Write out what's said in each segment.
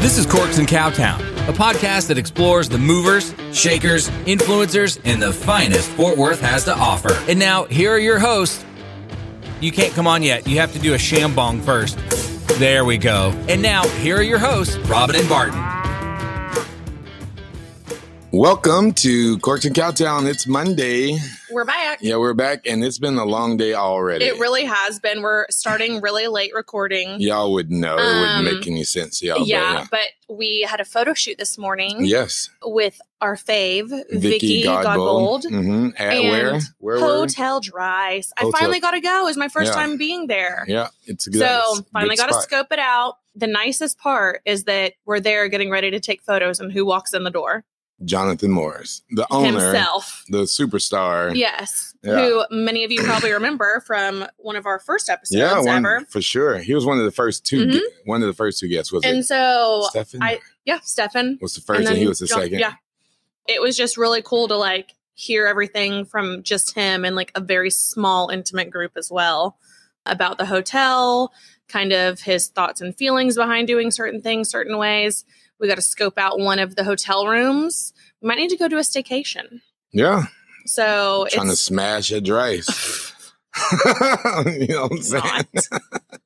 This is Corks and Cowtown, a podcast that explores the movers, shakers, influencers, and the finest Fort Worth has to offer. And now, here are your hosts. You can't come on yet. You have to do a shambong first. There we go. And now, here are your hosts, Robin and Barton. Welcome to Corks and Cowtown. It's Monday. We're back. Yeah, we're back, and it's been a long day already. It really has been. We're starting really late recording. Y'all would know. It Um, wouldn't make any sense, y'all. yeah, but but we had a photo shoot this morning. Yes. with our fave, Vicky, Godbold. hmm At and where? Where? Hotel Dryce. I Hotel- finally got to go. It was my first Yeah. time being there. Yeah, it's good. So finally got to scope it out. The nicest part is that we're there getting ready to take photos, and who walks in the door? Jonathan Morris, the owner, Himself. the superstar. Yes, Yeah. who many of you probably remember from one of our first episodes Yeah, one, ever. for sure. He was one of the first 2 Mhm. gu- one of the first two guests. Was And it so, Stefan? I- yeah, Stefan. was the first, and and, he was the John- second. Yeah. It was just really cool to like hear everything from just him and like a very small, intimate group as well about the hotel, kind of his thoughts and feelings behind doing certain things certain ways. We got to scope out one of the hotel rooms. We might need to go to a staycation. yeah. So Trying to smash a Dryce. you know what I'm saying? not.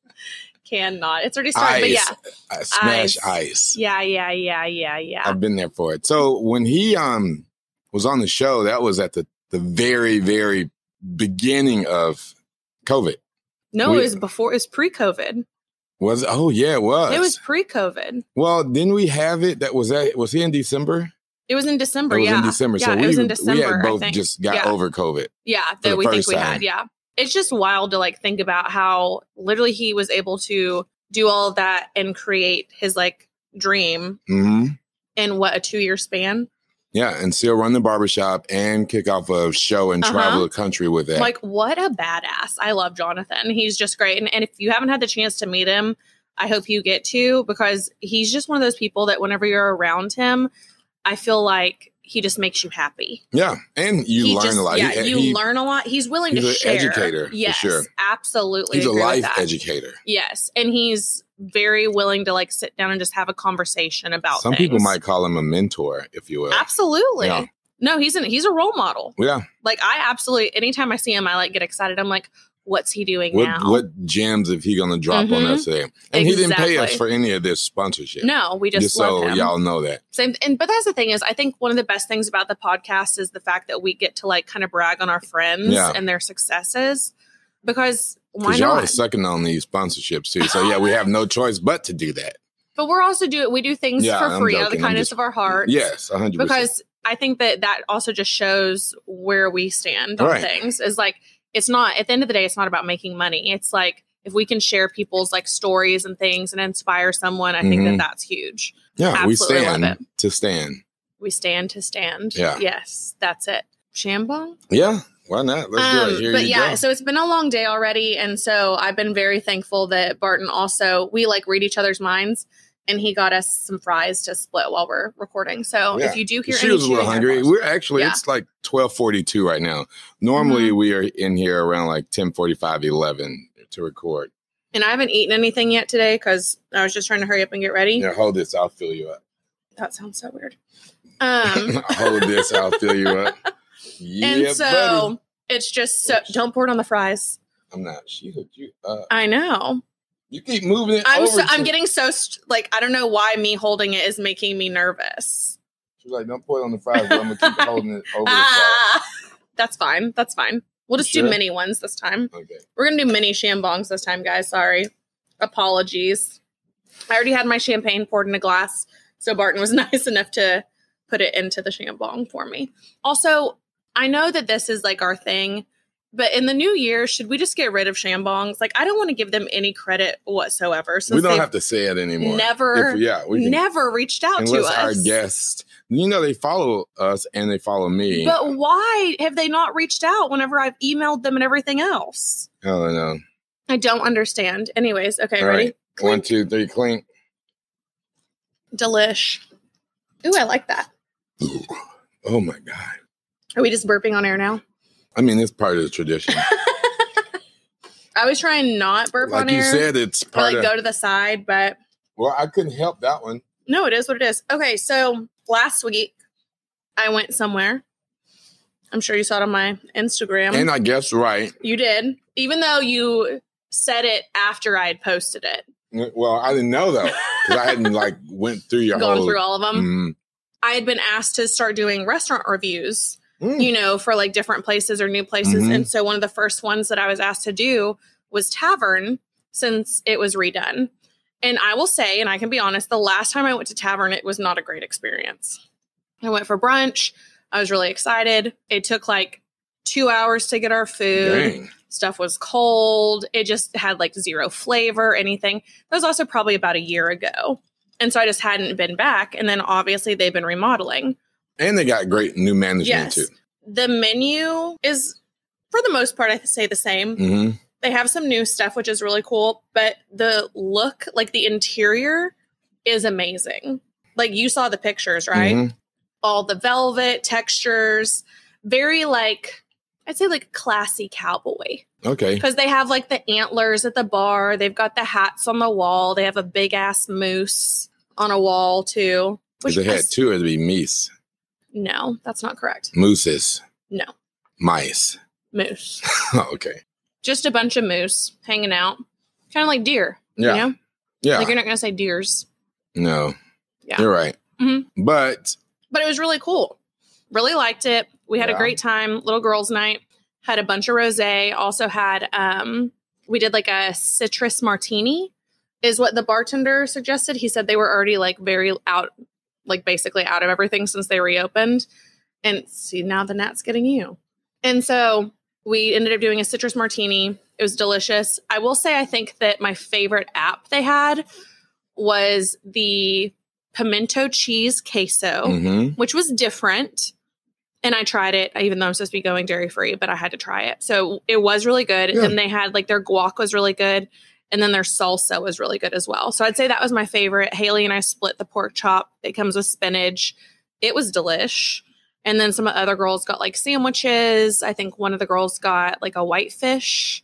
Cannot. It's already started. But yeah. Smash Ice. ice. Yeah, yeah, yeah, yeah, yeah. I've been there for it. So when he um was on the show, that was at the the very very beginning of COVID. no, we- it was before, it was pre COVID. Was it? oh yeah, it was. It was pre COVID. well, didn't we have it? That was that was he in December? It was in December. it was yeah. in December. Yeah, so it we was in December. we had both just got Yeah. over COVID. Yeah, that we think we time. had. Yeah. It's just wild to like think about how literally he was able to do all of that and create his like dream hmm in what a two year span. Yeah, and still run the barbershop and kick off a show and Uh-huh. travel the country with it. Like, what a badass. I love Jonathan. He's just great. And, and if you haven't had the chance to meet him, I hope you get to because he's just one of those people that whenever you're around him, I feel like he just makes you happy. yeah, and you He learn just- a lot. Yeah, He- you he- learn a lot. He's willing he's to an share. educator, for yes, sure. absolutely. He's a life educator. Yes, and he's very willing to like sit down and just have a conversation about. Some people might call him a mentor, if you will. absolutely. Yeah. No, he's an he's a role model. Yeah. Like I absolutely anytime I see him, I like get excited. I'm like, what's he doing What now? what gems if he gonna drop on Mhm. us today? And he didn't pay us for any of this sponsorship. No, we just, just so him. y'all know that. Same, and but that's the thing is, I think one of the best things about the podcast is the fact that we get to like kind of brag on our friends Yeah. and their successes because why Because y'all are sucking on these sponsorships too. So yeah, we have no choice but to do that. But we're also do we do things Yeah, for I'm free out of the kindness just- of our heart. Yes, hundred percent. because I think that that also just shows where we stand on Right. things. Is like it's not at the end of the day, it's not about making money. It's like if we can share people's like stories and things and inspire someone, I think that Mhm. that's huge. Yeah, we absolutely love stand to stand. We stand to stand. Yeah. Yes, that's it. Shambong. Yeah, why not? Let's do Um, it. Here but yeah, go. so it's been a long day already, and so I've been very thankful that Barton also we like read each other's minds, and he got us some fries to split while we're recording. So Yeah. if you do hear she any was a little hungry. We're actually Yeah. Mm-hmm. it's like twelve forty two right now. Normally we are in here around like 10 11 to record. and I haven't eaten anything yet today because I was just trying to hurry up and get ready. Here, hold this, I'll fill you up. That sounds so weird. Um, hold this, I'll fill you up. Yeah, and so buddy. it's just so don't pour it on the fries. I'm not. She hooked you up. I know. You keep moving it. I'm over so, I'm getting so st- like I don't know why me holding it is making me nervous. She's like, don't pour it on the fries, but I'm gonna keep holding it over. Ah, that's fine. That's fine. We'll just You do mini ones this time. Okay. We're gonna do mini shambongs this time, guys. Sorry. Apologies. I already had my champagne poured in a glass, so Barton was nice enough to put it into the shambong for me. Also, I know that this is like our thing, but in the new year, should we just get rid of shambongs? Like, I don't want to give them any credit whatsoever. Since We don't they've to say it anymore. never, If- yeah, we can, never reached out to us. our guest, you know, they follow us and they follow me. But why have they not reached out whenever I've emailed them and everything else? Oh, I don't know. I don't understand. Anyways, okay, All ready? right. One, two, clink. Delish. Ooh, I like that. Oh my god. Are we just burping on air now? I mean, it's part of the tradition. I was trying not burp like on you air. said, it's or part like of. go to the side, but Well, I couldn't help that one. No, it is what it is. Okay, so last week I went somewhere. I'm sure you saw it on my Instagram. And I guess right. you did, even though you said it after I had posted it. Well, I didn't know though because I hadn't like went through your Gone whole. through all of them. Mm. I had been asked to start doing restaurant reviews, Mm. you know, for like different places or new places. Mhm. And so one of the first ones that I was asked to do was Tavern since it was redone. And I will say, and I can be honest, the last time I went to Tavern, it was not a great experience. I went for brunch. I was really excited. It took like two hours to get our food. Dang. Stuff was cold. It just had like zero flavor, anything. That was also probably about a year ago. And so I just hadn't been back. And then obviously they've been remodeling. And they got great new management Yes. too. The menu is, for the most part, I say the same. hmm They have some new stuff, which is really cool. But the look, like the interior, is amazing. Like you saw the pictures, right? Mhm. All the velvet textures, very like, I'd say like classy cowboy. Okay. because they have like the antlers at the bar. They've got the hats on the wall. They have a big ass moose on a wall too. Because they had two, it'd be meese, no, that's not correct. mooses, No, mice. moose. okay. Just a bunch of moose hanging out, kind of like deer. Yeah. You know, Yeah. like you're not gonna say deers, no. Yeah. You're right. Mhm. But but it was really cool. Really liked it. We had Yeah. a great time. Little girls' night. Had a bunch of rosé. Also had um, we did like a citrus martini. Is what the bartender suggested. He said they were already like very out, like basically out of everything since they reopened. And see now the gnat's getting you. And so we ended up doing a citrus martini. It was delicious. I will say I think that my favorite app they had was the pimento cheese queso mhm. which was different. And I tried it, even though I'm supposed to be going dairy free, but I had to try it. So it was really good. Yeah. And they had like their guac was really good. And then their salsa was really good as well. So I'd say that was my favorite. Haley and I split the pork chop. It comes with spinach. It was delish. And then some other girls got like sandwiches. I think one of the girls got like a whitefish,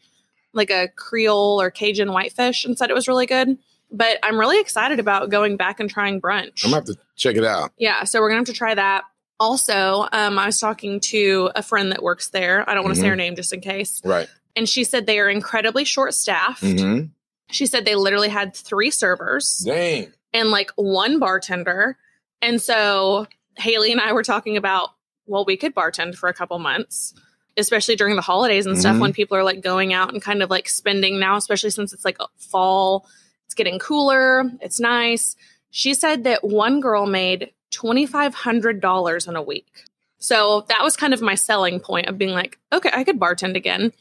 like a Creole or Cajun whitefish, and said it was really good. But I'm really excited about going back and trying brunch. I'm gonna have to check it out. Yeah, so we're gonna have to try that. Also, um, I was talking to a friend that works there. I don't want to say Mhm. her name just in case. Right. And she said they are incredibly short staffed. hmm She said they literally had three servers Dang. and like one bartender. And so Haley and I were talking about, well, we could bartend for a couple months, especially during the holidays and stuff Mhm. when people are like going out and kind of like spending now, especially since it's like fall, it's getting cooler, it's nice. She said that one girl made $2,500 in a week. So that was kind of my selling point of being like, okay, I could bartend again.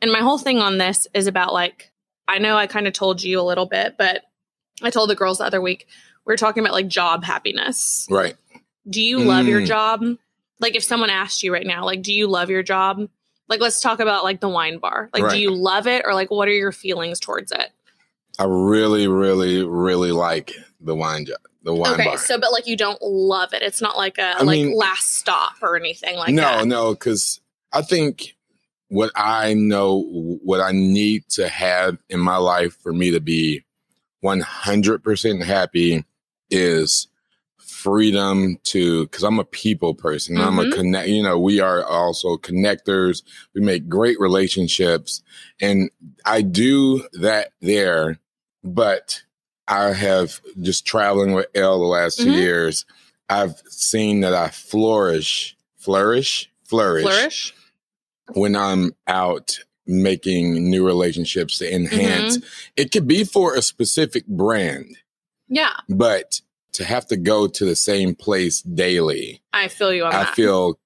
And my whole thing on this is about like, I know I kind of told you a little bit, but I told the girls the other week, we were talking about like job happiness. Right. Do you love your Mm. job? Like if someone asked you right now, like, do you love your job? Like let's talk about like the wine bar. Like, Right. do you love it or like what are your feelings towards it? I really, really, really like the wine job, the wine okay, bar. so but like you don't love it. It's not like a I like mean- last stop or anything like no, that. no, because I think what I know, what I need to have in my life for me to be 100% happy is freedom to, because I'm a people person. I'm a Mhm. connect, you know, we are also connectors. We make great relationships. And I do that there, but I have just traveling with Elle the last two Mhm. years. I've seen that I flourish, flourish, flourish, Flourish. When I'm out making new relationships to enhance. Mm-hmm. It could be for a specific brand, Yeah, but to have to go to the same place daily, I feel you on I that. feel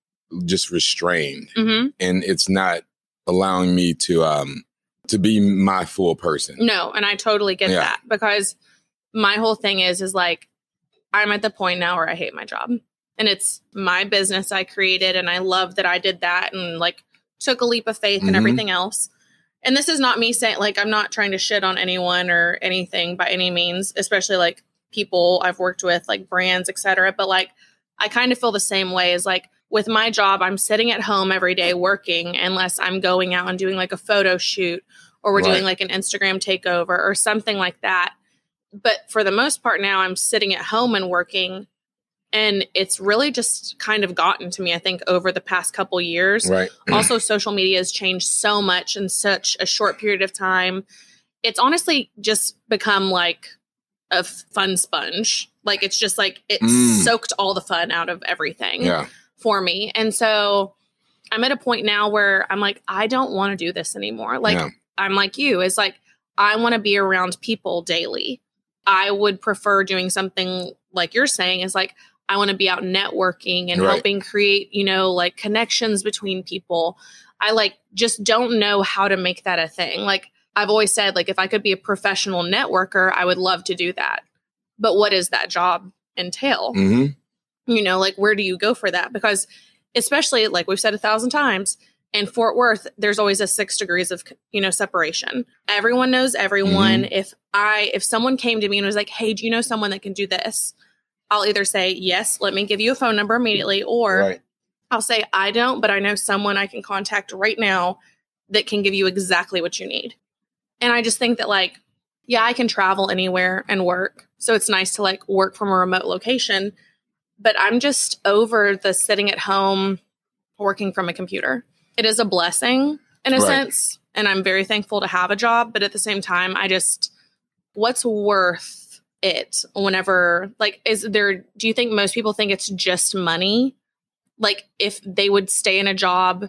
just restrained hmm and it's not allowing me to um to be my full person. No, and I totally get Yeah. that because my whole thing is is like I'm at the point now where I hate my job. And it's my business I created and I love that I did that and like took a leap of faith and Mhm. everything else. And this is not me saying like I'm not trying to shit on anyone or anything by any means, especially like people I've worked with, like brands, etc. But like I kind of feel the same way as like with my job, I'm sitting at home every day working unless I'm going out and doing like a photo shoot or we're Right. doing like an Instagram takeover or something like that. but for the most part now I'm sitting at home and working and it's really just kind of gotten to me I think over the past couple years. Right. also social media has changed so much in such a short period of time. It's honestly just become like a fun sponge. Like it's just like it Mm. soaked all the fun out of everything Yeah. for me. And so I'm at a point now where I'm like, I don't want to do this anymore. Like, Yeah. I'm like you, is like, I want to be around people daily. I would prefer doing something like you're saying is like, I want to be out networking and Right. helping create, you know, like connections between people. I like just don't know how to make that a thing. Like, I've always said, like, if I could be a professional networker, I would love to do that. But what does that job entail? hmm you know like where do you go for that because especially like we've said a thousand times in fort worth there's always a six degrees of you know separation everyone knows everyone if i if someone came to me and was like hey do you know someone that can do this i'll either say yes let me give you a phone number immediately or Right. i'll say i don't but i know someone i can contact right now that can give you exactly what you need and i just think that like yeah i can travel anywhere and work so it's nice to like work from a remote location but I'm just over the sitting at home working from a computer. It is a blessing in a Right. sense, and I'm very thankful to have a job, but at the same time, I just what's worth it whenever like is there do you think most people think it's just money? Like if they would stay in a job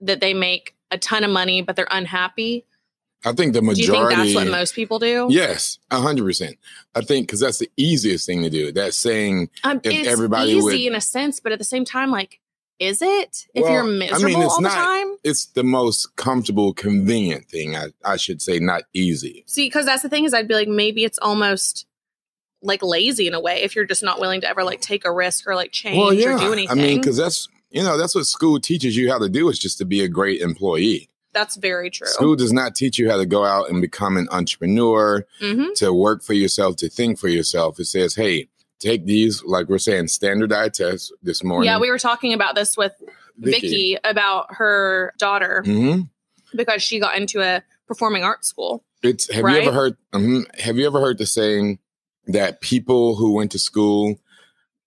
that they make a ton of money but they're unhappy, I think the majority do you think that's what most people do? Yes, a hundred percent. I think because that's the easiest thing to do. That's saying, Um, If it's everybody easy would- in a sense, but at the same time, like, is it? If Well, you're I mean, miserable it's all the time? it's the most comfortable, convenient thing. I, I should say, not easy. See, because that's the thing is, I'd be like, maybe it's almost like lazy in a way if you're just not willing to ever like take a risk or like change or do anything. I mean, because that's you know that's what school teaches you how to do is just to be a great employee. that's very true. School does not teach you how to go out and become an entrepreneur, hmm to work for yourself, to think for yourself. It says, hey, take these, like we're saying, standardized tests this morning. Yeah, we were talking about this with Vicky, about her daughter hmm because she got into a performing arts school. It's have Right? you ever heard? mhm. have you ever heard the saying that people who went to school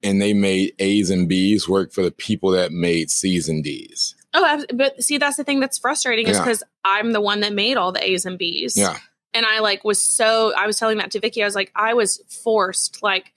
and they made A's and B's work for the people that made C's and D's? Oh, but see, that's the thing that's frustrating is Yeah. because I'm the one that made all the A's and B's. Yeah, and I like was so I was telling that to Vicky. I was like, I was forced. Like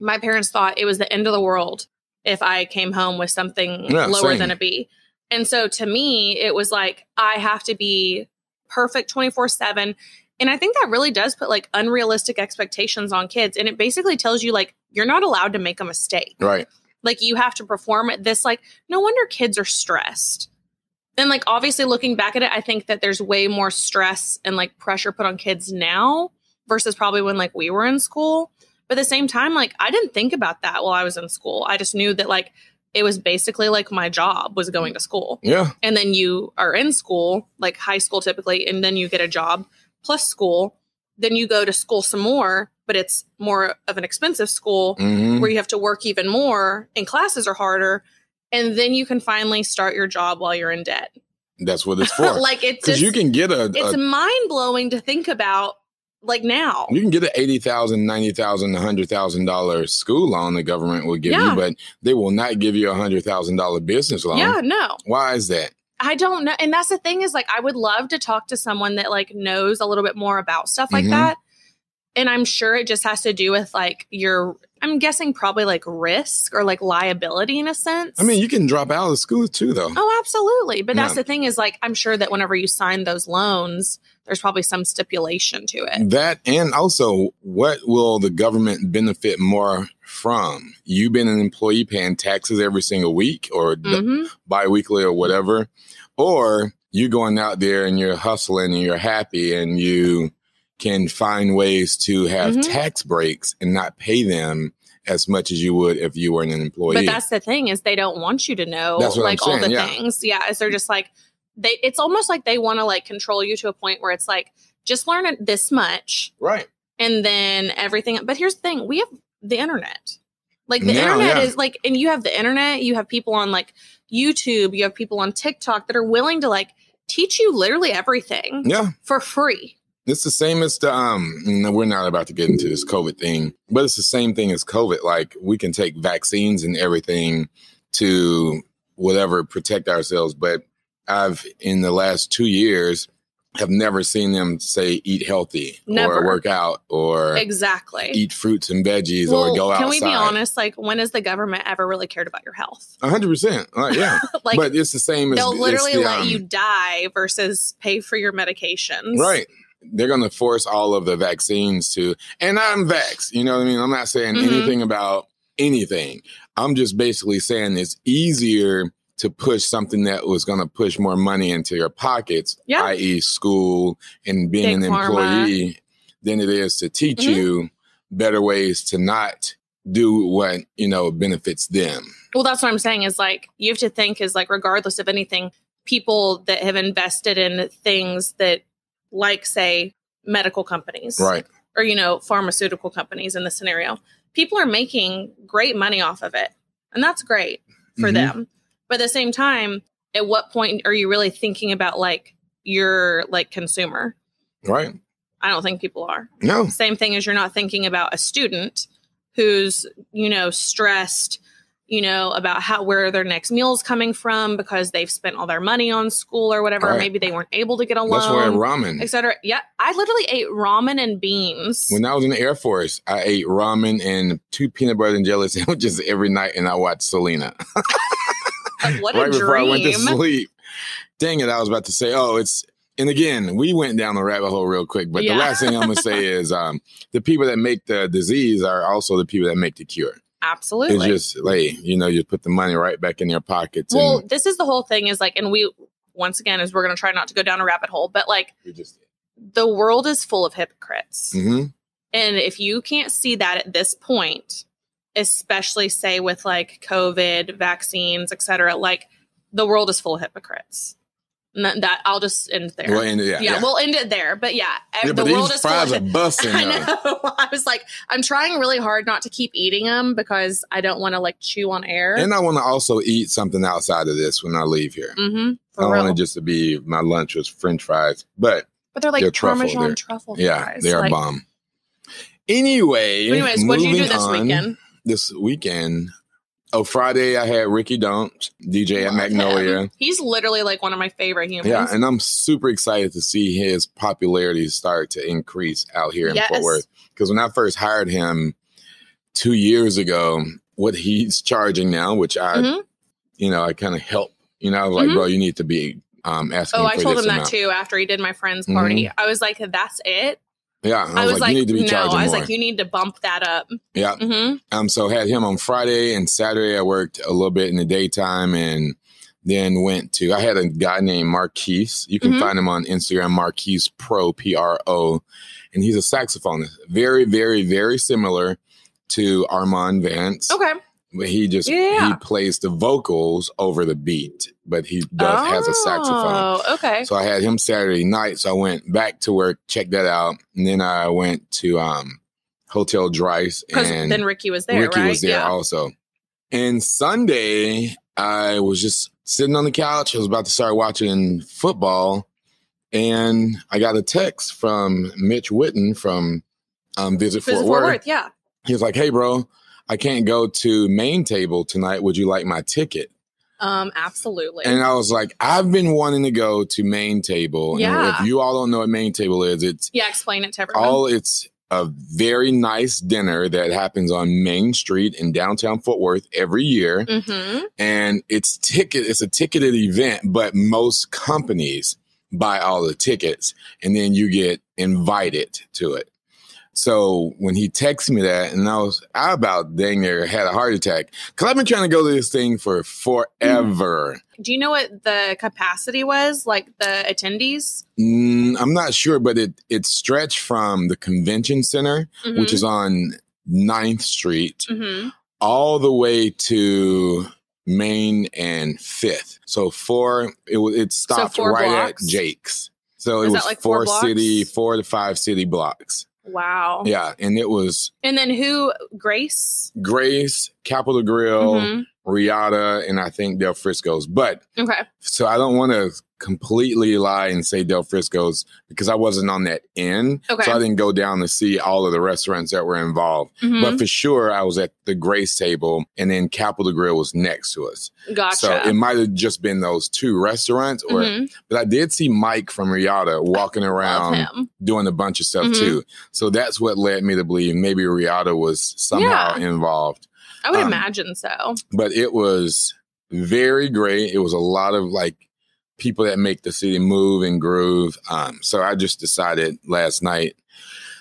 my parents thought it was the end of the world if I came home with something Yeah, lower same. than a B. And so to me, it was like I have to be perfect 24-7. And I think that really does put like unrealistic expectations on kids. And it basically tells you like you're not allowed to make a mistake. Right. like you have to perform at this like no wonder kids are stressed. And like obviously looking back at it i think that there's way more stress and like pressure put on kids now versus probably when like we were in school. But at the same time like i didn't think about that while i was in school. I just knew that like it was basically like my job was going to school. Yeah, and then you are in school like high school typically and then you get a job plus school then you go to school some more but it's more of an expensive school hmm where you have to work even more and classes are harder and then you can finally start your job while you're in debt that's what it's for. like it's Because just you can get a, it's a mind-blowing to think about like now you can get an eighty thousand, ninety thousand, a hundred thousand dollar school loan the government will give Yeah. you, but they will not give you a hundred thousand dollar business loan. yeah no Why is that? I don't know and that's the thing is like i would love to talk to someone that like knows a little bit more about stuff like Mhm. that and i'm sure it just has to do with like your i'm guessing probably like risk or like liability in a sense I mean, you can drop out of school too, though. Oh, absolutely. But that's the thing is like I'm sure that whenever you sign those loans, there's probably some stipulation to it. That and also, what will the government benefit more from? You being an employee paying taxes every single week or d- hmm biweekly or whatever, or you going out there and you're hustling and you're happy and you can find ways to have Mhm. tax breaks and not pay them as much as you would if you were an employee. But that's the thing is they don't want you to know That's what I'm like all the yeah. things. Yeah, is they're just like they it's almost like they want to like control you to a point where it's like just learn it this much right. and then everything but here's the thing, we have the internet. Like the Now, internet yeah. is like and you have the internet, you have people on like YouTube, you have people on TikTok that are willing to like teach you literally everything Yeah. for free. It's the same as the um. No, we're not about to get into this COVID thing, but it's the same thing as COVID. Like we can take vaccines and everything to whatever protect ourselves, but I've in the last two years have never seen them say eat healthy Never. or work out or Exactly. eat fruits and veggies well, or go outside. can we be honest? Like, when has the government ever really cared about your health? A hundred percent. Yeah, like, but it's the same they'll it's literally the, let um, you die versus pay for your medications. Right. They're going to force all of the vaccines to, and I'm vax. You know what I mean? I'm not saying Mhm. anything about anything. I'm just basically saying it's easier to push something that was going to push more money into your pockets, Yeah. i.e., school and being Big an pharma. employee, than it is to teach Mhm. you better ways to not do what you know benefits them. Well, that's what I'm saying is like, you have to think is like, regardless of anything, people that have invested in things that, like, say, medical companies. Right. or you know pharmaceutical companies in this scenario people are making great money off of it and that's great for Mhm. them but at the same time at what point are you really thinking about like your like consumer Right. i don't think people are No. same thing as you're not thinking about a student who's you know stressed you know about how where their next meal's coming from because they've spent all their money on school or whatever Right. maybe they weren't able to get a That's why loan ramen. etc yeah i literally ate ramen and beans When I was in the Air Force, I ate ramen and two peanut butter and jelly sandwiches every night, and I watched Selena what right a before I dream went to sleep. Dang it! I was about to say, oh, it's. And again, we went down the rabbit hole real quick, but Yeah. the last thing I'm gonna say is, um, the people that make the disease are also the people that make the cure. Absolutely. It's just like you know, you put the money right back in their pockets, well, and this is the whole thing is like, and we, once again, is we're going to try not to go down a rabbit hole, but like just. the world is full of hypocrites. hmm And if you can't see that at this point, especially say with like COVID, vaccines, et cetera, like the world is full of hypocrites. And that, that I'll just end there. Well, and, yeah, yeah, yeah. we'll end it there. But yeah, Yeah, the but world is full of are busting. I know. I was like, I'm trying really hard not to keep eating them because I don't want to like chew on air. And I want to also eat something outside of this when I leave here. mm-hmm, I don't want it just to be my lunch was French fries, but but they're like they're truffle. Parmesan They're- truffle yeah, fries. they are like, bomb. Anyway, anyways, what did you do this on. weekend? This weekend, oh Friday, I had Ricky Dumps DJ at Magnolia. him. He's literally like one of my favorite humans. Yeah, and I'm super excited to see his popularity start to increase out here in Fort Worth. Because when I first hired him two years ago, what he's charging now, which I, Mhm. you know, I kind of help. You know, I was like, Mhm. bro, you need to be um, asking. Oh, I told him that too after he did my friend's party. I was like, that's it. Yeah, I was, like, you need to be no. charging I was more. like, you need to bump that up. yeah, Mm-hmm. Um, so had him on Friday and Saturday. I worked a little bit in the daytime and then went to. I had a guy named Marquise. You can Mhm. find him on Instagram, Marquise Pro P R O, and he's a saxophonist. Very, very, very similar to Armand Vance. Okay. But he just Yeah. he plays the vocals over the beat, but he does has a saxophone. Oh, okay. So I had him Saturday night. So I went back to work, checked that out, and then I went to um Hotel Dryce and then Ricky was there, Ricky right? was there yeah. also. And Sunday, I was just sitting on the couch. I was about to start watching football, and I got a text from Mitch Whitten from um, Visit, Visit Fort, Fort Worth. Worth. Yeah. He was like, "Hey, bro, I can't go to main table tonight. Would you like my ticket?" Um, absolutely. And I was like, "I've been wanting to go to main table. And Yeah. if you all don't know what main table is, it's yeah, explain it to everyone. all it's a very nice dinner that happens on Main Street in downtown Fort Worth every year. hmm And it's ticket, it's a ticketed event, but most companies buy all the tickets and then you get invited to it. So when he texted me that, and I was I about dang near had a heart attack because I've been trying to go to this thing for forever. Do you know what the capacity was? Like the attendees? Mm, I'm not sure, but it it stretched from the convention center, which is on 9th Street, hmm all the way to Main and Fifth. So four, it was it stopped four right blocks? at Jake's. So it was that like four four city, four to five city blocks. Wow. Yeah, and it was And then who? Grace? Grace, Capital Grille, Mhm. Reata, and I think Del Frisco's. But Okay. so I don't want to completely lie and say Del Frisco's because I wasn't on that end. Okay. So I didn't go down to see all of the restaurants that were involved. Mhm. But for sure, I was at the Grace table and then Capital Grille was next to us. gotcha. So it might have just been those two restaurants, or Mhm. but I did see Mike from Reata walking around doing a bunch of stuff Mhm. too. So that's what led me to believe maybe Reata was somehow involved. I would um, imagine so. But it was very great. It was a lot of like people that make the city move and groove. Um, so I just decided last night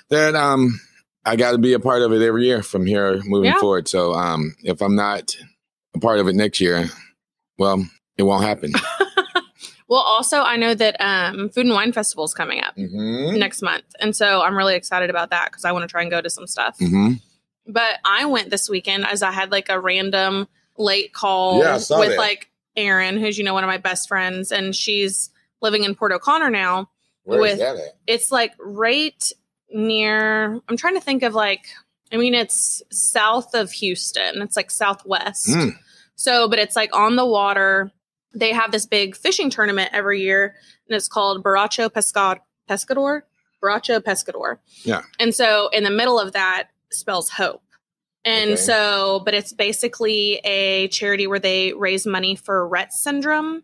that um I got to be a part of it every year from here moving Yeah. forward. So um if I'm not a part of it next year, well, it won't happen. Well, also I know that um, Food and Wine Festival is coming up hmm next month, and so I'm really excited about that because I want to try and go to some stuff. hmm But I went this weekend as I had like a random late call Yeah, with that. like Erin, who's you know one of my best friends, and she's living in Port O'Connor now. Where is With-? It's like right near. I'm trying to think of like. I mean, it's south of Houston. It's like southwest. Mm. So, but it's like on the water. They have this big fishing tournament every year, and it's called Borracho Pescad Pescador. Borracho Pescador. Yeah. And so, in the middle of that spells hope. And Okay. so, but it's basically a charity where they raise money for Rett syndrome.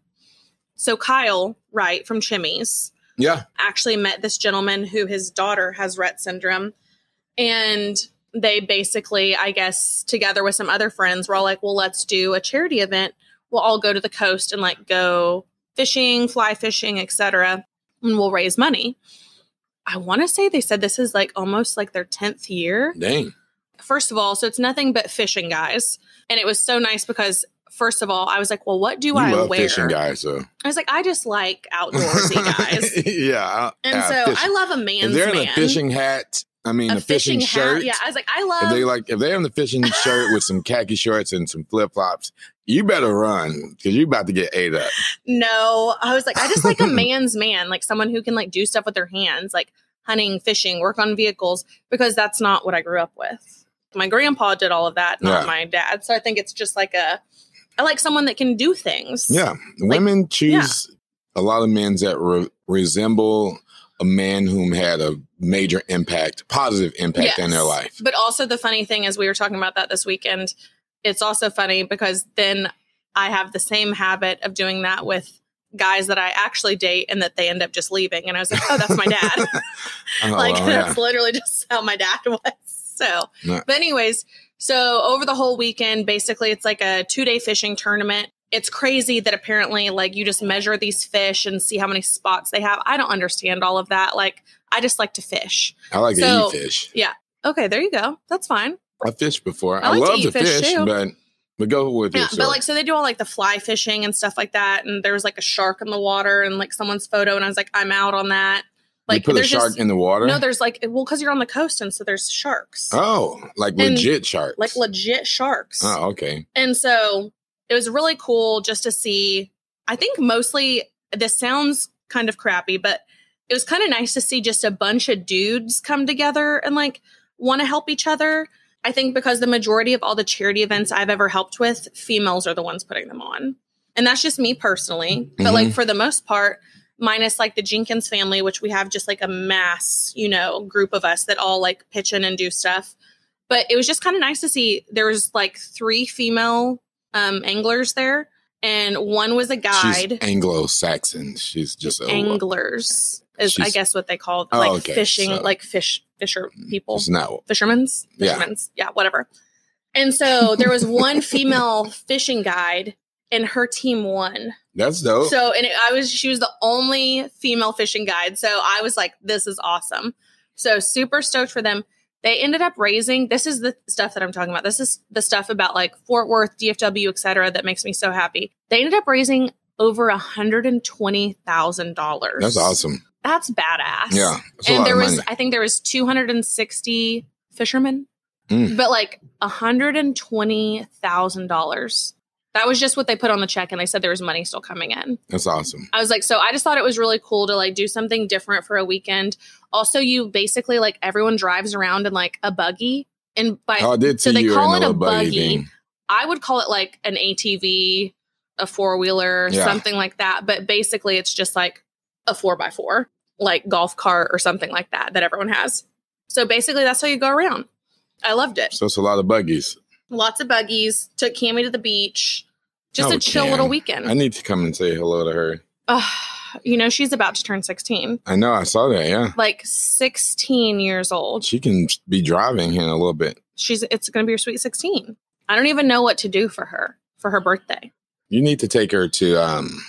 So Kyle Wright from Chimy's Yeah. actually met this gentleman who his daughter has Rett syndrome. And they basically, I guess, together with some other friends, were all like, well, let's do a charity event. We'll all go to the coast and like go fishing, fly fishing, etc. And we'll raise money. I want to say they said this is like almost like their 10th year Dang. First of all, so it's nothing but fishing guys. And it was so nice because first of all, I was like, well, what do You I wear? fishing guys, so I was like, I just like outdoorsy guys. yeah. I- And so fish- I love a man's they're in man. a fishing hat, I mean a, fishing, hat. shirt. Yeah, I was like, I If love they like, if they're in the fishing shirt with some khaki shorts and some flip flops, you better run because you're about to get ate up. no. I was like, I just like a man's man, like someone who can like do stuff with their hands, like hunting, fishing, work on vehicles, because that's not what I grew up with. My grandpa did all of that, not Yeah. my dad. So I think it's just like a I like someone that can do things. Yeah, women choose a lot of men that re- resemble a man whom had a major impact, positive impact in their life. But also the funny thing is we were talking about that this weekend. It's also funny because then I have the same habit of doing that with guys that I actually date and that they end up just leaving. And I was like, oh, that's my dad. Oh, like well, that's literally just how my dad was. So, but anyways, so over the whole weekend, basically it's like a two day fishing tournament. It's crazy that apparently like you just measure these fish and see how many spots they have. I don't understand all of that. Like I just like to fish. I like so- to eat fish. Yeah. Okay, there you go. That's fine. I fished before. I like to love eat to fish, fish, but but go with Yeah, your but story. like so they do all like the fly fishing and stuff like that. And there was like a shark in the water and like someone's photo, and I was like, I'm out on that. Like you put a shark just in the water. no, there's like well, because you're on the coast and so there's sharks. oh, like And, legit sharks. like legit sharks. Oh, okay. And so it was really cool just to see. I think mostly this sounds kind of crappy, but it was kind of nice to see just a bunch of dudes come together and like want to help each other. I think because the majority of all the charity events I've ever helped with, females are the ones putting them on. And that's just me personally. But like mm-hmm. for the most part, minus like the Jenkins family, which we have just like a mass, you know, group of us that all like pitch in and do stuff. But it was just kind of nice to see there was like three female um anglers there and one was a guide. She's Anglo-Saxon. She's just anglers is I guess what they call Oh, like okay, fishing so- like fish fisher people It's not. fishermen's Yeah. fishermen's yeah. whatever and so there was one female fishing guide and her team won That's dope. so and it, i was she was the only female fishing guide so i was like this is awesome so super stoked for them they ended up raising this is the stuff that i'm talking about this is the stuff about like fort worth dfw etc that makes me so happy they ended up raising over $120000 That's awesome. that's badass Yeah, that's and there was money. i think there was 260 fishermen Mm. but like $120000 that was just what they put on the check and they said there was money still coming in That's awesome. i was like so i just thought it was really cool to like do something different for a weekend also you basically like everyone drives around in like a buggy and by Oh, I did so they call it a a buggy buggy. i would call it like an atv a four wheeler, Yeah. something like that. But basically, it's just like a four by four, like golf cart or something like that that everyone has. So basically, that's how you go around. I loved it. So it's a lot of buggies. Lots of buggies. Took Cammy to the beach. Just Oh, a chill Cam. little weekend. I need to come and say hello to her. Ugh, you know, she's about to turn 16. I know. I saw that. Yeah. Like 16 years old. She can be driving here in a little bit. She's it's going to be her sweet 16. I don't even know what to do for her for her birthday. You need to take her to um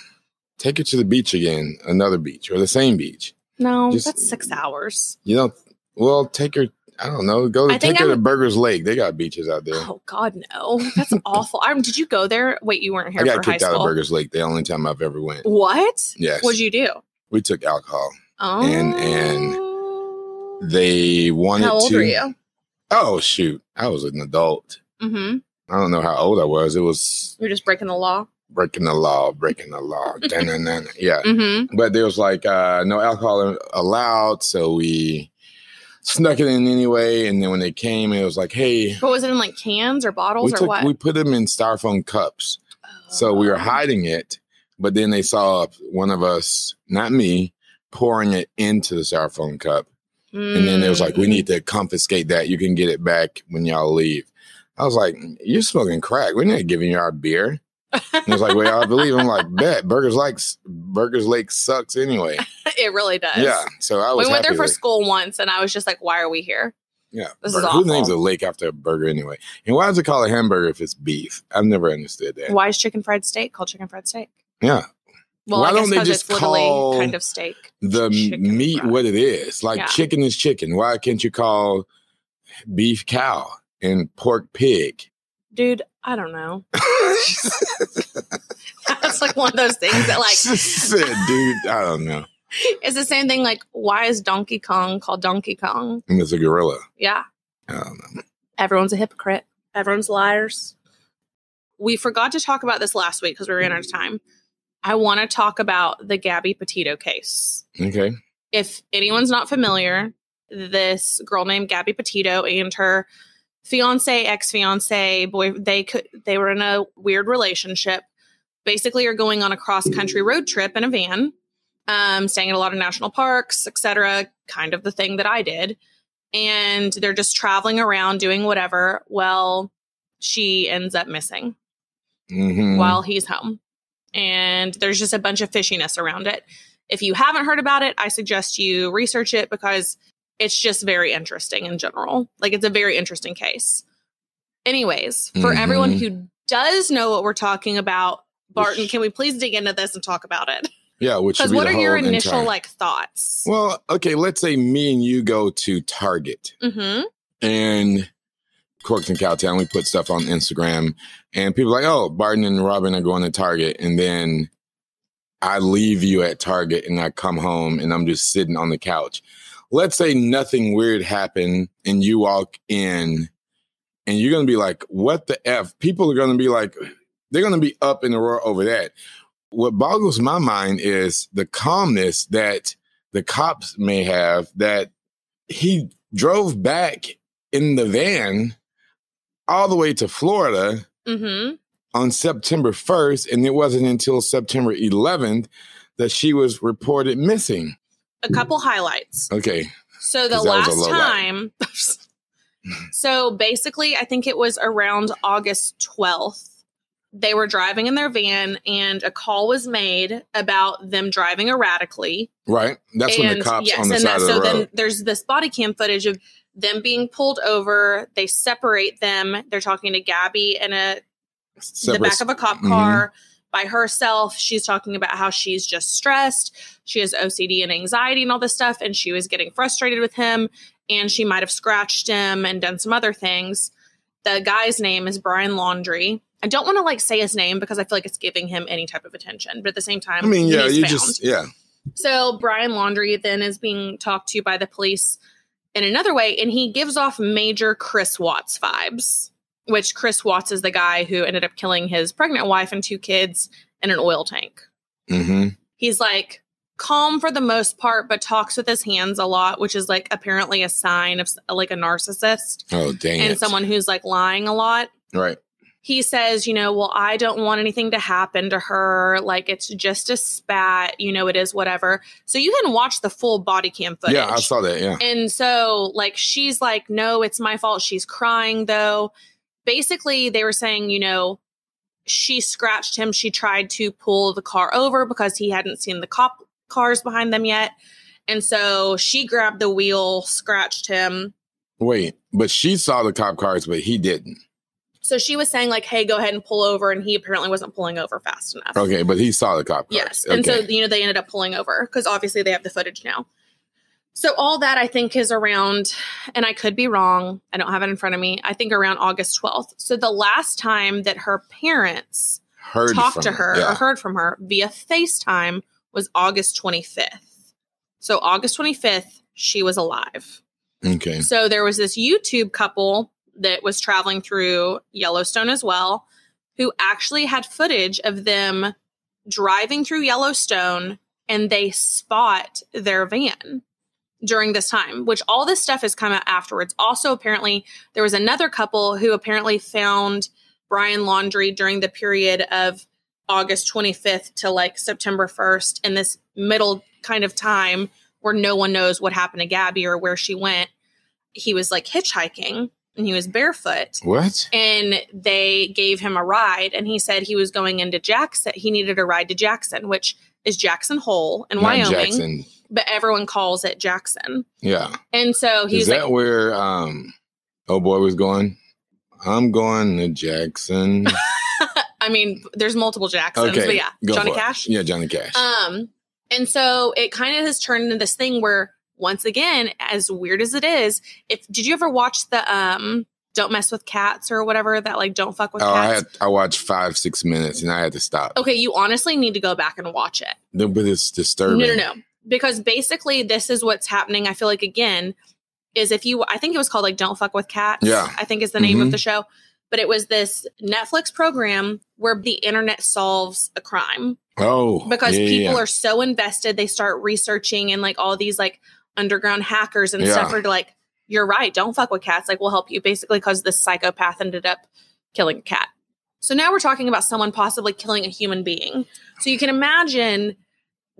take her to the beach again, another beach or the same beach. No, Just- that's 6 hours. You know, well, take her. I don't know. Go I take her to Burgers Lake. They got beaches out there. Oh God, no! That's awful. Did you go there? Wait, you weren't here I got for high kicked out of. Burgers Lake. The only time I've ever went. What? Yes, What'd you do? we took alcohol. Oh, And- and They wanted how old to. were you? Oh shoot, I was an adult. Mm-hmm. I don't know how old I was. It was You're just breaking the law. breaking the law, breaking the law. Yeah, Mm-hmm. but there was like uh, no alcohol allowed, so we snuck it in anyway. And then when they came, it was like, hey, But was it in like cans or bottles or took what? we put them in styrofoam cups. So we were Oh. hiding it, but then they saw one of us, not me, pouring it into the styrofoam cup. And then it was like, we Mm. need to confiscate that. You can get it back when y'all leave. I was like, you're smoking crack. We're not giving you our beer. And it was like, well, I believe. I'm like, bet Burgers Lake, Burgers Lake sucks anyway. it really does. Yeah. So I was we went there for school once, and I was just like, "Why are we here?" Yeah. This is Burger- Who names a lake after a burger anyway? And why does it call a hamburger if it's beef? I've never understood that. Why is chicken fried steak called chicken fried steak? Yeah. Well, Why I don't they just it's call kind of steak. the meat fried. what it is. Like Yeah. chicken is chicken. Why can't you call beef cow and pork pig? Dude, I don't know. That's like one of those things that like said, dude, I don't know. it's the same thing. Like, why is Donkey Kong called Donkey Kong? And it's a gorilla. Yeah, I don't know. everyone's a hypocrite. Everyone's liars. We forgot to talk about this last week because we ran out of time. I want to talk about the Gabby Petito case. Okay. if anyone's not familiar, this girl named Gabby Petito and her fiance, ex fiance, boy, they could they were in a weird relationship. Basically, are going on a cross country road trip in a van, um, staying at a lot of national parks, etc. Kind of the thing that I did, and they're just traveling around doing whatever. Well, she ends up missing hmm while he's home. And there's just a bunch of fishiness around it. If you haven't heard about it, I suggest you research it because it's just very interesting in general. Like it's a very interesting case. Anyways, for Mhm. everyone who does know what we're talking about, Barton, Which- can we please dig into this and talk about it? Yeah, which Because what are your initial entire- like thoughts? Well, okay, let's say me and you go to Target mm-hmm. and Corks and Cowtown, we put stuff on Instagram and people are like, oh, Barton and Robin are going to Target. And then I leave you at Target and I come home and I'm just sitting on the couch. Let's say nothing weird happened and you walk in and you're going to be like, what the F? People are going to be like, they're going to be up in the roar over that. What boggles my mind is the calmness that the cops may have that he drove back in the van all the way to Florida Mm-hmm. on September 1st, and it wasn't until September 11th that she was reported missing. A couple highlights. Okay. So the 'Cause that was a last time, so basically, I think it was around August 12th. They were driving in their van, and a call was made about them driving erratically. Right. That's when the cops on the and side of the so road. then there's this body cam footage of them being pulled over. They separate them. They're talking to Gabby in a the back of a cop Mhm. car by herself. She's talking about how she's just stressed. She has OCD and anxiety and all this stuff. And she was getting frustrated with him. And she might have scratched him and done some other things. The guy's name is Brian Laundrie. I don't want to like say his name because I feel like it's giving him any type of attention. But at the same time, I mean, yeah, you found. just, yeah. So Brian Laundrie then is being talked to by the police in another way, and he gives off major Chris Watts vibes, which Chris Watts is the guy who ended up killing his pregnant wife and two kids in an oil tank. hmm He's like calm for the most part, but talks with his hands a lot, which is like apparently a sign of like a narcissist Oh, dang and it. someone who's like lying a lot. right. he says, you know, well, I don't want anything to happen to her. Like it's just a spat, you know, it is whatever. So you can watch the full body cam footage. Yeah, I saw that. Yeah. And so, like, she's like, no, it's my fault. She's crying, though. Basically, they were saying, you know, she scratched him. She tried to pull the car over because he hadn't seen the cop cars behind them yet. And so she grabbed the wheel, scratched him. Wait, but she saw the cop cars, but he didn't. So she was saying, like, hey, go ahead and pull over. And he apparently wasn't pulling over fast enough. Okay, but he saw the cop cars. Yes. And so, you know, they ended up pulling over because obviously they have the footage now. So all that I think is around, and I could be wrong. I don't have it in front of me. I think around August 12th. So the last time that her parents heard talked to her yeah. or heard from her via FaceTime was August 25th. So August 25th, she was alive. Okay. So there was this YouTube couple that was traveling through Yellowstone as well, who actually had footage of them driving through Yellowstone and they spot their van during this time, which all this stuff has come out afterwards. Also, apparently, there was another couple who apparently found Brian Laundrie during the period of August 25th to like September 1st in this middle kind of time where no one knows what happened to Gabby or where she went. He was like hitchhiking and he was barefoot What? and they gave him a ride and he said he was going into Jackson. He needed a ride to Jackson, which is Jackson Hole in Not Wyoming, Jackson. But everyone calls it Jackson. Yeah. And so Is he's that like, where um oh boy was going? I'm going to Jackson. I mean, there's multiple Jacksons, Okay. but yeah, Johnny for it. Cash. Yeah, Johnny Cash. Um, and so it kind of has turned into this thing where once again, as weird as it is, if did you ever watch the um Don't Mess with Cats or whatever that like Don't Fuck with oh, I had I watched five, six minutes and I had to stop. okay, you honestly need to go back and watch it. No, But it's disturbing. No, no, no. Because basically, this is what's happening. I feel like again is if you, I think it was called like "Don't Fuck with Cats." Yeah. I think is the name Mhm. of the show. But it was this Netflix program where the internet solves a crime Oh, because yeah, people yeah. are so invested. They start researching and like all these like underground hackers and Yeah. stuff are like, "You're right. Don't fuck with cats." Like, we'll help you. Basically, because this psychopath ended up killing a cat. So now we're talking about someone possibly killing a human being. So you can imagine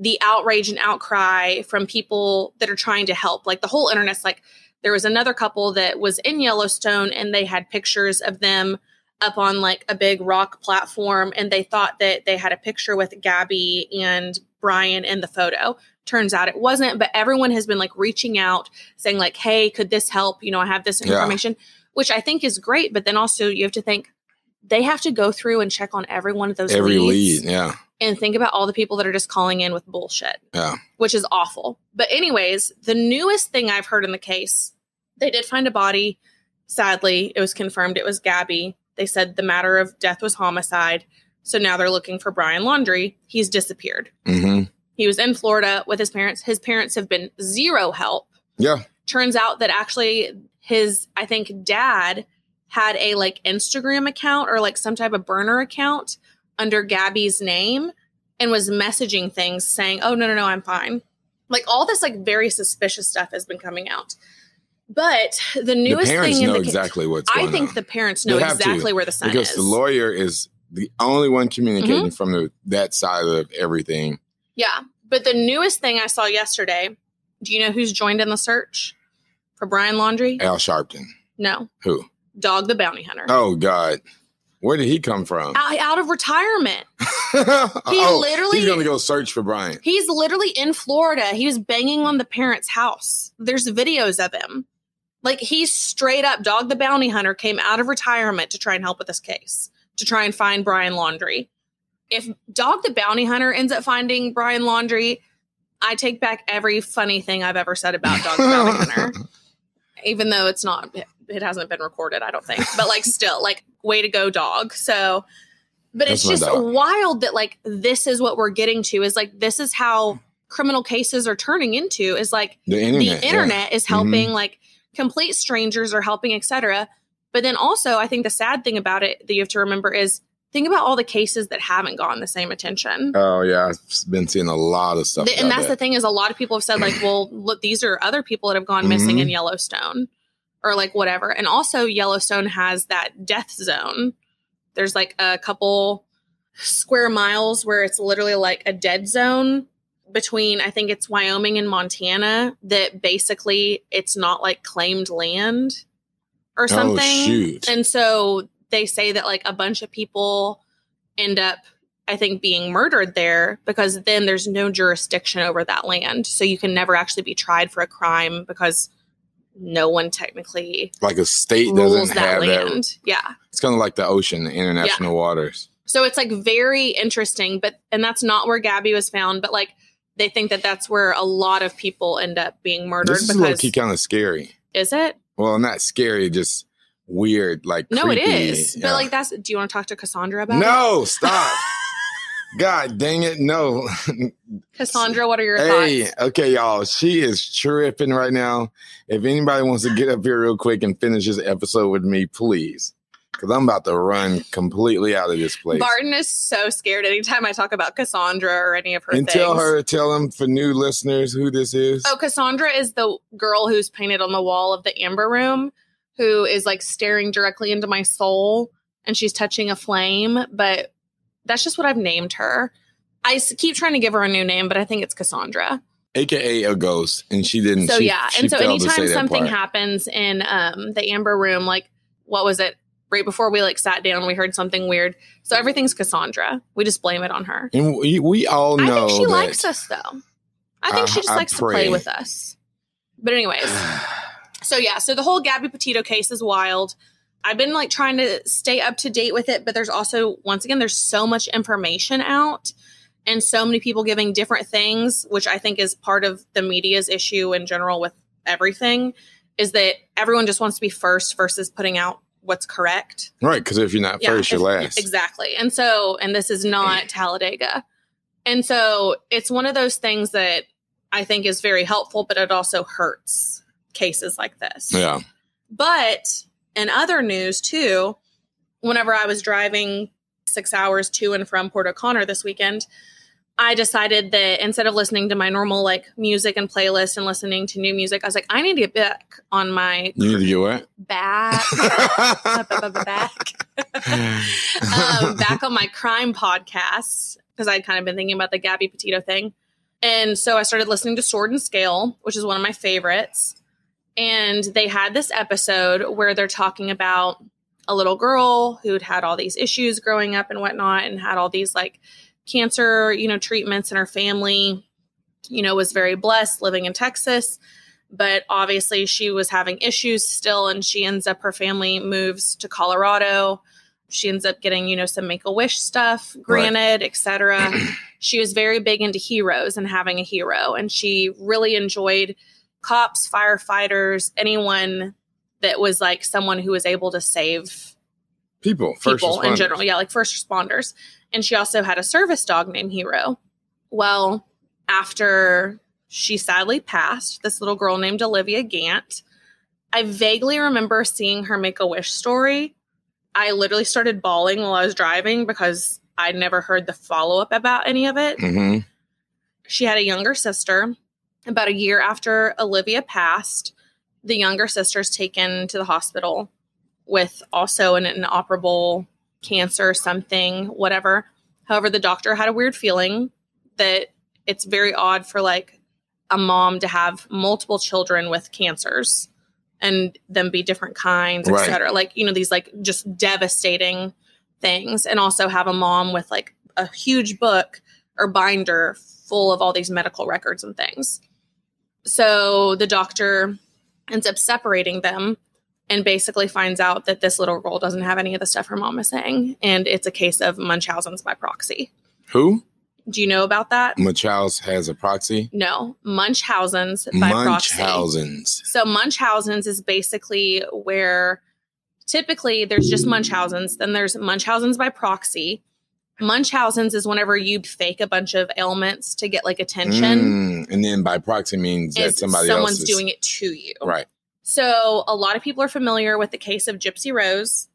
the outrage and outcry from people that are trying to help. Like the whole internet's like, there was another couple that was in Yellowstone and they had pictures of them up on like a big rock platform and they thought that they had a picture with Gabby and Brian in the photo. Turns out it wasn't, but everyone has been like reaching out saying like, "Hey, could this help? You know, I have this Yeah. information." Which I think is great, but then also you have to think they have to go through and check on every one of those every leads lead. Yeah. and think about all the people that are just calling in with bullshit Yeah. which is awful. But, anyways, the newest thing I've heard in the case, they did find a body. Sadly, it was confirmed it was Gabby. They said the matter of death was homicide. So now they're looking for Brian Laundrie. He's disappeared. hmm He was in Florida with his parents. His parents have been zero help. Yeah. Turns out that actually his, I think, dad had a like Instagram account or like some type of burner account under Gabby's name and was messaging things saying, "Oh no, no, no, I'm fine." Like all this like very suspicious stuff has been coming out. But the The newest parents thing in the exactly what's I think on. the parents know have to, exactly where the son because is. the lawyer is the only one communicating Mm-hmm. from the, that side of everything. yeah, but the newest thing I saw yesterday. Do you know who's joined in the search for Brian Laundrie? Al Sharpton. No, Who? Dog the Bounty Hunter. Oh God. Where did he come from? Out, out of retirement. oh, literally- he's gonna go search for Brian. He's literally in Florida. He was banging on the parents' house. There's videos of him. Like he's straight up dog the bounty hunter came out of retirement to try and help with this case, to try and find Brian Laundrie. If Dog the Bounty Hunter ends up finding Brian Laundrie, I take back every funny thing I've ever said about Dog the Bounty Hunter. Even though it's not it hasn't been recorded, I don't think. But like still, like way to go, dog. So but it's That's my just dog. wild that like this is what we're getting to is like this is how criminal cases are turning into is like The internet. the yeah. is helping like complete strangers are helping etc but then also i think the sad thing about it that you have to remember is think about all the cases that haven't gotten the same attention Oh yeah, I've been seeing a lot of stuff. The- and about that's the thing is a lot of people have said like well look these are other people that have gone missing Mhm. in yellowstone or like whatever and also yellowstone has that death zone There's like a couple square miles where it's literally like a dead zone between I think it's Wyoming and Montana that basically it's not like claimed land or oh, something. Oh, shoot. And so they say that like a bunch of people end up I think being murdered there because then there's no jurisdiction over that land. So you can never actually be tried for a crime because no one technically Like a state doesn't that have land. that. Yeah. It's kind of like the ocean, the international waters. So it's like very interesting, but and that's not where Gabby was found, but like they think that that's where a lot of people end up being murdered This is low because key kind of scary. is it? Well, not scary, just weird. Like No, creepy. it is. Yeah. But like that's do you want to talk to Cassandra about it? no, stop. God dang it, no. Cassandra, what are your Hey, thoughts? okay, y'all. She is tripping right now. If anybody wants to get up here real quick and finish this episode with me, please. Because I'm about to run completely out of this place. Barton is so scared anytime I talk about Cassandra or any of her and things. tell her, tell them for new listeners who this is. Oh, Cassandra is the girl who's painted on the wall of the Amber Room, who is like staring directly into my soul, and she's touching a flame. But that's just what I've named her. I keep trying to give her a new name, but I think it's Cassandra. AKA a ghost. And she didn't. So she- yeah, she and so failed to say anytime something happens in um, the Amber Room, like what was it? Right before we like sat down, we heard something weird. So everything's Cassandra. We just blame it on her. And we, we all I know think she likes us though. I think I- she just I likes to play with us. But anyways, so yeah, so the whole Gabby Petito case is wild. I've been like trying to stay up to date with it, but there's also once again there's so much information out and so many people giving different things, which I think is part of the media's issue in general with everything is that everyone just wants to be first versus putting out what's correct. right, because if you're not first, you're last. Exactly. And so, and this is not Talladega. And so it's one of those things that I think is very helpful, but it also hurts cases like this. Yeah. But in other news too, whenever I was driving six hours to and from Port O'Connor this weekend, I decided that instead of listening to my normal like music and playlist and listening to new music, I was like, I need to get back on my You need to get what? back back um, back on my crime podcasts because I'd kind of been thinking about the Gabby Petito thing. And so I started listening to Sword and Scale, which is one of my favorites. And they had this episode where they're talking about a little girl who'd had all these issues growing up and whatnot and had all these like cancer, you know, treatments and her family, you know, was very blessed living in Texas. But obviously she was having issues still and she ends up her family moves to Colorado. She ends up getting you know some make a wish stuff granted etc she was very big into heroes and having a hero. And she really enjoyed cops firefighters anyone that was like someone who was able to save People, first people in general. Yeah like first responders. And she also had a service dog named hero. Well after she sadly passed this little girl named olivia gant i vaguely remember seeing her make a wish story. I literally started bawling while i was driving because i'd never heard the follow-up about any of it. Hmm she had a younger sister. About a year after Olivia passed, the younger sister's taken to the hospital with also an inoperable cancer, something, whatever. However, the doctor had a weird feeling that it's very odd for like a mom to have multiple children with cancers and them be different kinds, Right. etc. Like, you know, these like just devastating things. And also have a mom with like a huge book or binder full of all these medical records and things. So the doctor ends up separating them and basically finds out that this little girl doesn't have any of the stuff her mom is saying. And it's a case of Munchausen's by proxy. Who? Do you know about that? Munchausen's has a proxy. No, Munchausen's by proxy. Munchausen's. So Munchausen's is basically where typically there's just Munchausen's, then there's Munchausen's by proxy. Munchausen's is whenever you fake a bunch of ailments to get like attention. Mm, and then by proxy means that somebody someone's else is doing it to you. right. So a lot of people are familiar with the case of Gypsy Rose,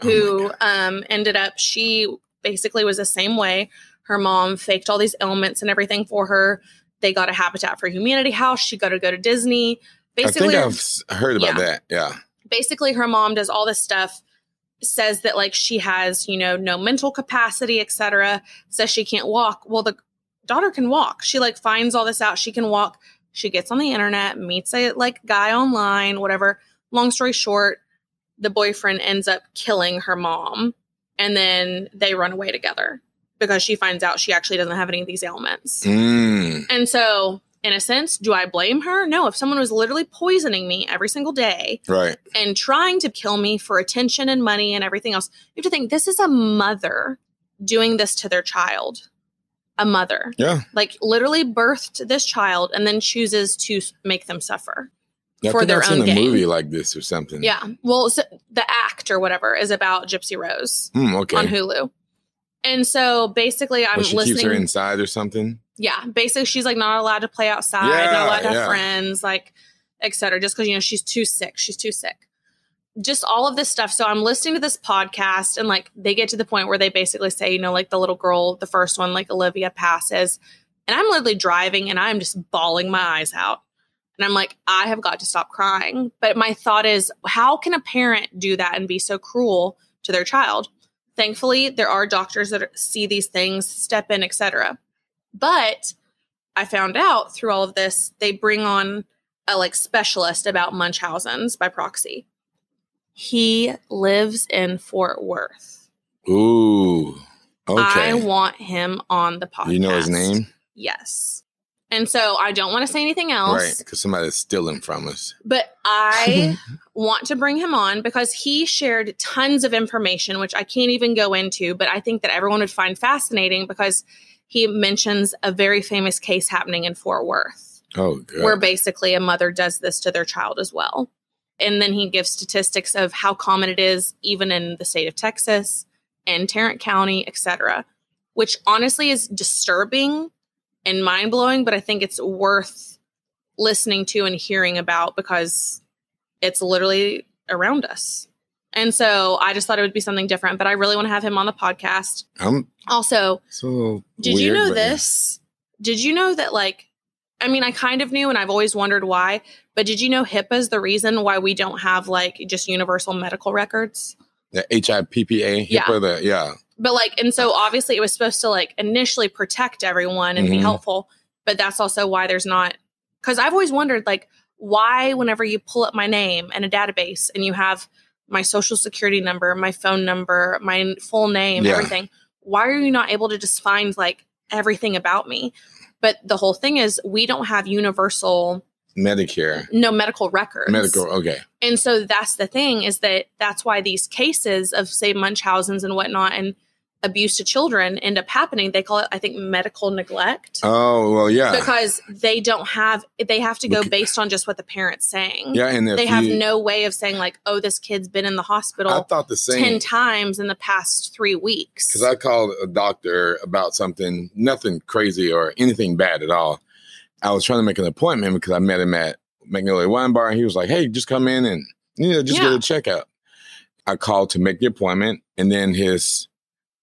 Oh who God. um, ended up she basically was the same way. Her mom faked all these ailments and everything for her. They got a Habitat for Humanity house. She got to go to Disney. I Basically, think I've heard about yeah. that. Yeah. basically her mom does all this stuff says that like she has, you know, no mental capacity, etc. Says she can't walk. Well, the daughter can walk. She like finds all this out. She can walk. She gets on the internet, meets a like guy online, whatever. Long story short, the boyfriend ends up killing her mom and then they run away together because she finds out she actually doesn't have any of these ailments. Mm. And so, in a sense, do I blame her? No. If someone was literally poisoning me every single day Right. and trying to kill me for attention and money and everything else, you have to think this is a mother doing this to their child. A mother, Yeah. like literally birthed this child and then chooses to make them suffer. Yeah, I For think their I've seen own a gain. movie like this or something. Yeah. Well, so the act or whatever is about Gypsy Rose Hmm, okay. on Hulu. And so basically, I'm Well, she listening. keeps her inside or something. Yeah basically she's like not allowed to play outside Yeah, not allowed to have friends like etc just because you know she's too sick she's too sick. Just all of this stuff. So i'm listening to this podcast and like they get to the point where they basically say you know like the little girl the first one like olivia passes and i'm literally driving and i'm just bawling my eyes out. And i'm like i have got to stop crying. But my thought is how can a parent do that and be so cruel to their child? Thankfully there are doctors that see these things step in etc but I found out through all of this, they bring on a like specialist about Munchausen's by proxy. He lives in Fort Worth. Ooh. Okay. I want him on the podcast. you know his name? Yes. And so I don't want to say anything else. Right. Because somebody's stealing from us. but I want to bring him on because he shared tons of information, which I can't even go into, but I think that everyone would find fascinating because he mentions a very famous case happening in Fort Worth. oh, where basically a mother does this to their child as well. And then he gives statistics of how common it is, even in the state of Texas and Tarrant County, etc., which honestly is disturbing and mind blowing, but I think it's worth listening to and hearing about because it's literally around us. And so I just thought it would be something different, but I really want to have him on the podcast. I'm Also, so. did you know this? Did you know that like I mean, I kind of knew and I've always wondered why, but did you know HIPAA is the reason why we don't have like just universal medical records? The HIPAA, Yeah. HIPAA, the, yeah. But like and so obviously it was supposed to like initially protect everyone and be Mhm. helpful, but that's also why there's not cuz I've always wondered like why whenever you pull up my name in a database and you have my social security number, my phone number, my full name, Yeah. everything, why are you not able to just find like everything about me? But the whole thing is we don't have universal Medicare. no medical records. Medical, okay. And so that's the thing is that that's why these cases of say Munchausen's and whatnot and abuse to children end up happening. They call it, I think, medical neglect Oh, well, yeah. because they don't have, they have to go based on just what the parent's saying. yeah, and They have you, no way of saying like, oh, this kid's been in the hospital I thought the same 10 times in the past three weeks. Because I called a doctor about something, nothing crazy or anything bad at all. I was trying to make an appointment because I met him at Magnolia Wine Bar, and he was like, "Hey, just come in and you know just Yeah. get a checkup." I called to make the appointment, and then his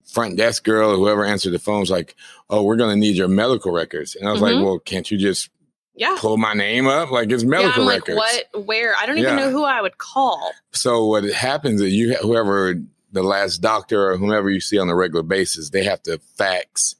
front desk girl, or whoever answered the phone, was like, "Oh, we're going to need your medical records," and I was Mhm. like, "Well, can't you just yeah. pull my name up? Like it's Yeah, medical like, records." what, where? I don't even Yeah. know who I would call. So what happens is you whoever the last doctor or whomever you see on a regular basis, they have to fax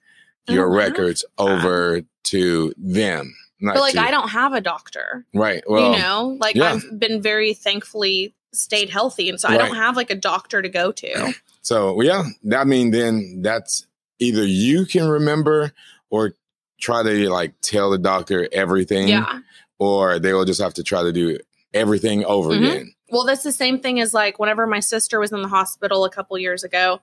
your don't have records over to them. But like, to, I don't have a doctor. right. Well, you know like yeah. i've been very thankfully stayed healthy and so i don't have like a doctor to go to so yeah, I mean, then that's either you can remember or try to like tell the doctor everything, yeah or they will just have to try to do everything over Mhm. again. well that's the same thing as like whenever my sister was in the hospital a couple years ago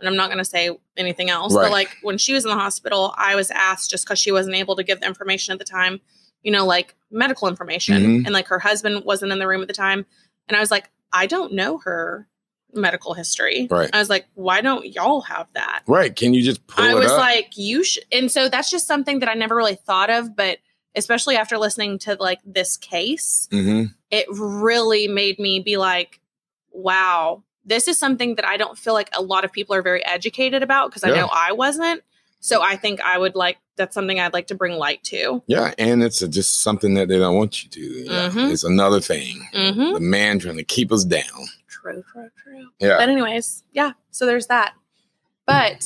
and i'm not going to say anything else Right. but like when she was in the hospital i was asked just because she wasn't able to give the information at the time you know like medical information Mhm. and like her husband wasn't in the room at the time and i was like i don't know her medical history Right. i was like why don't y'all have that Right? Can you just pull I was up? like, you should. And so that's just something that I never really thought of, but especially after listening to like this case, hmm it really made me be like, wow, this is something that I don't feel like a lot of people are very educated about because I know I wasn't. So I think I would like, that's something I'd like to bring light to. Yeah, and it's a, just something that they don't want you to. Yeah, Mhm. It's another thing. Mm-hmm. The man trying to keep us down. True, true, true. Yeah. But anyways, yeah. So there's that. But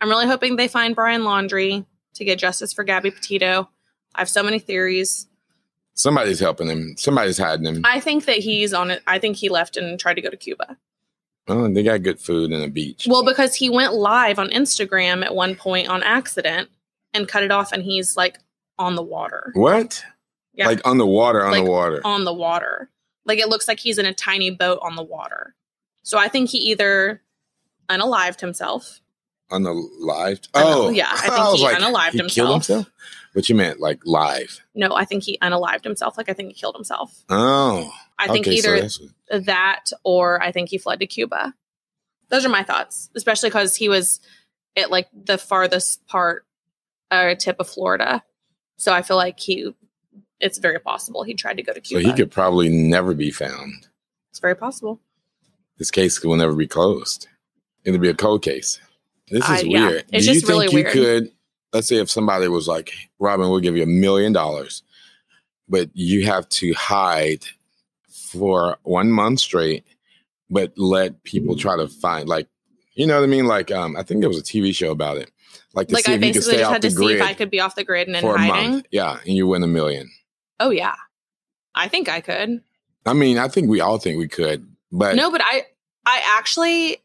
I'm really hoping they find Brian Laundrie to get justice for Gabby Petito. I have so many theories. Somebody's helping him. Somebody's hiding him. I think that he's on it. I think he left and tried to go to Cuba. Oh, they got good food and a beach. Well, because he went live on Instagram at one point on accident and cut it off, and he's like on the water. what? Yeah. Like on the water, on Like, the water. On the water. Like it looks like he's in a tiny boat on the water. So I think he either unalived himself. Unalived? the live. Unal- Oh, yeah, I think was he unalived he himself. Killed himself. But you meant like live? No, I think he unalived himself. Like I think he killed himself. Oh, I think okay, either what- that or I think he fled to Cuba. Those are my thoughts, especially because he was at like the farthest part uh, tip of Florida. So I feel like he, it's very possible he tried to go to so Cuba. he could probably never be found. it's very possible. This case will never be closed. It'll be a cold case. This is yeah, weird. it's Do you just really think you weird. could? Let's say if somebody was like, "Robin, we'll give you a million dollars, but you have to hide for one month straight, but let people try to find like." You know what I mean? Like, um, I think there was a TV show about it. Like to Like see I basically stay just had to see if I could be off the grid and in for a month. Yeah, and you win a million. Oh yeah, I think I could. I mean, I think we all think we could, but No, but I, I actually,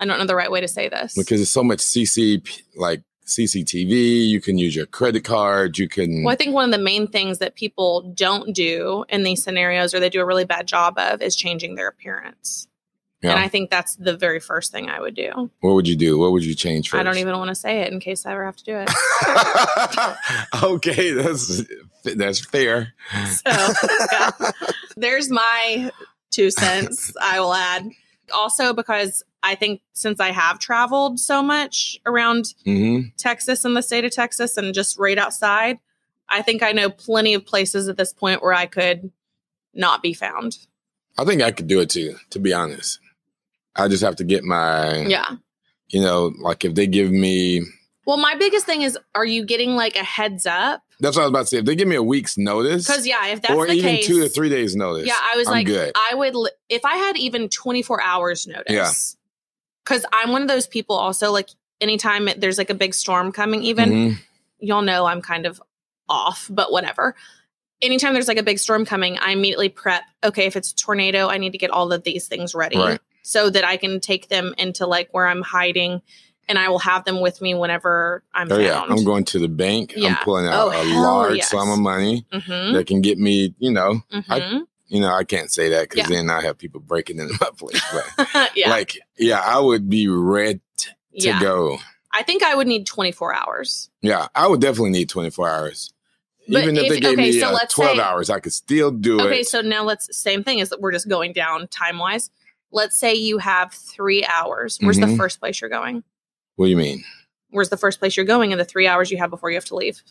I don't know the right way to say this. because it's so much CC like CCTV, you can use your credit card, you can Well, I think one of the main things that people don't do in these scenarios, or they do a really bad job of, is changing their appearance. Yeah. And I think that's the very first thing I would do. what would you do? What would you change first? I don't even want to say it in case I ever have to do it. okay, that's that's fair. So, yeah. There's my two cents, I will add. Also, because I think since I have traveled so much around hmm Texas and the state of Texas and just right outside, I think I know plenty of places at this point where I could not be found. I think I could do it too. To be honest, I just have to get my, Yeah. you know, like if they give me, Well, my biggest thing is are you getting like a heads up? that's what I was about to say. If they give me a week's notice, Because, yeah, if that's or the even case. two to three days notice, Yeah, I was I'm like, good. I would, if I had even 24 hours notice. Yeah. Because I'm one of those people also, like, anytime it- there's like a big storm coming, even, Mhm. y'all know I'm kind of off, but whatever. Anytime there's like a big storm coming, I immediately prep. Okay, if it's a tornado, I need to get all of these things ready Right. so that I can take them into like where I'm hiding, and I will have them with me whenever I'm Oh found. yeah, I'm going to the bank. I'm pulling out Oh, a large yes. sum of money Mm-hmm, that can get me, you know, mm-hmm. You know, I can't say that because Yeah. then I have people breaking into my place. But yeah, like, yeah, I would be ready to yeah. go. I think I would need 24 hours. Yeah, I would definitely need 24 hours. But Even if, if- they gave okay, me so uh, 12 say- hours, I could still do Okay, it. Okay, so now let's same thing is that we're just going down time wise. Let's say you have three hours. Where's the Mhm. first place you're going? What do you mean? Where's the first place you're going in the three hours you have before you have to leave?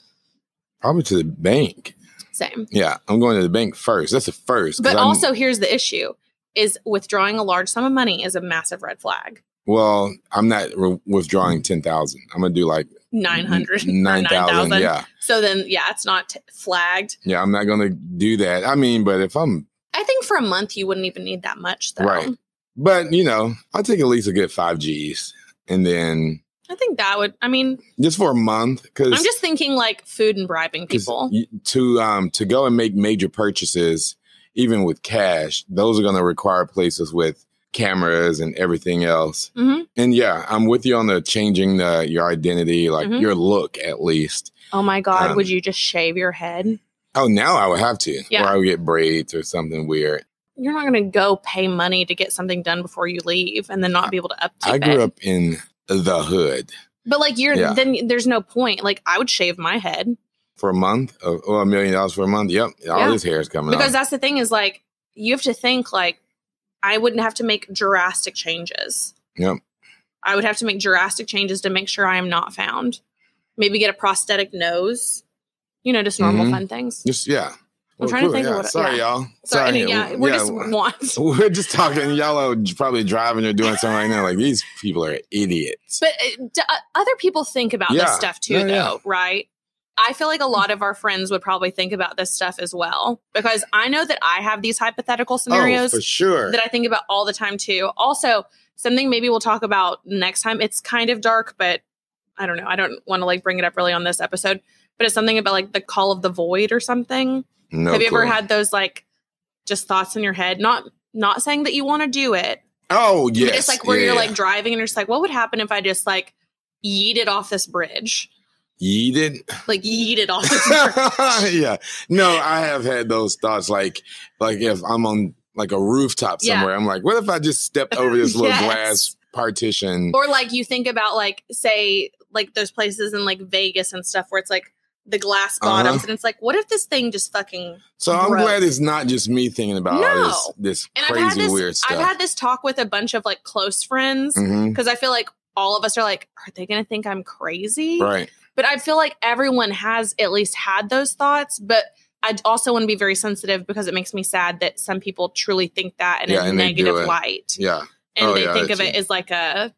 Probably to the bank. Same. Yeah, I'm going to the bank first. That's the first. But I'm- also here's the issue is withdrawing a large sum of money is a massive red flag. well, I'm not re- withdrawing 10,000. I'm going to do like 900 or 9,000. 9,000. Yeah. So then yeah, it's not t- flagged. Yeah, I'm not going to do that. I mean, but if I'm I think for a month you wouldn't even need that much though. Right. But you know, I'll take at least a good five G's, and then I think that would I mean, just for a month, because I'm just thinking like food and bribing people. to um to go and make major purchases, even with cash, those are going to require places with cameras and everything else. Mhm. And yeah, I'm with you on the changing the your identity, like Mhm. your look at least. Oh my god, Um, would you just shave your head? Oh, now I would have to, Yeah. or I would get braids or something weird. you're not going to go pay money to get something done before you leave and then not be able to update. I grew it. up in the hood but like you're Yeah. then there's no point. Like I would shave my head for a month, or or a million dollars for a month. Yep, all Yeah. this hair is coming up. because that's the thing is like you have to think like I wouldn't have to make drastic changes. Yep. I would have to make drastic changes to make sure I am not found. Maybe get a prosthetic nose. You know, just normal Mhm. fun things. Just yeah. I'm trying to think of yeah. what- Sorry, yeah. y'all. Sorry, mean, yeah, we're just want. we're just talking. Y'all are probably driving or doing something right now. Like these people are idiots. But uh, uh, other people think about Yeah. this stuff too, Yeah, though, yeah. right? I feel like a lot of our friends would probably think about this stuff as well because I know that I have these hypothetical scenarios oh, for sure. that I think about all the time too. Also, something maybe we'll talk about next time. It's kind of dark, but I don't know. I don't want to like bring it up really on this episode, but it's something about like the call of the void or something. No have you ever had those like just thoughts in your head? Not not saying that you want to do it, Oh yes. it's like where yeah, you're like driving and you're just like, what would happen if I just like yeeted off this bridge? yeeted. Like yeeted off this bridge. yeah. No, I have had those thoughts. Like, like if I'm on like a rooftop Yeah. somewhere, I'm like, what if I just stepped over this little Yes. glass partition? or like you think about like say like those places in like Vegas and stuff where it's like the glass Uh-huh. bottoms and it's like what if this thing just fucking so I'm glad it's not just me thinking about all this this and crazy this weird stuff. I've had this talk with a bunch of like close friends because I feel like all of us are like are they going to think I'm crazy? Right. But I feel like everyone has at least had those thoughts but I also want to be very sensitive because it makes me sad that some people truly think that in Yeah, a and they do negative light Yeah. and Oh, they yeah, think of it it. as like a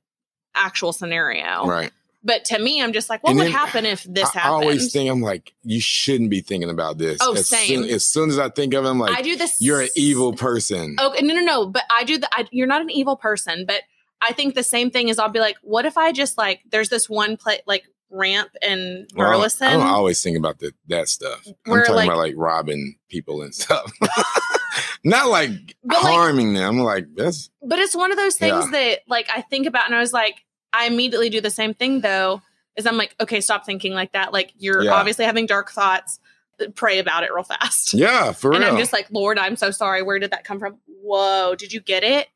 actual scenario. Right. But to me, I'm just like, what And would happen if this I, I always think I'm like, you shouldn't be thinking about this. Oh, as same. Soon, as soon as I think of it, I'm like, I do this. you're an evil person. Okay, no, no, no. But I do the. I, you're not an evil person, but I think the same thing is. I'll be like, what if I just like, there's this one play like ramp Well, Burleson. I don't always think about the, that stuff. I'm talking like- about like robbing people and stuff. Not like But, like- harming them. Like, that's but it's one of those things Yeah. that like I think about, and I was like, I immediately do the same thing though. Is I'm like, okay, stop thinking like that. Like you're Yeah. obviously having dark thoughts. Pray about it real fast. yeah, for and real. And I'm just like, Lord, I'm so sorry. Where did that come from? Whoa, did you get it?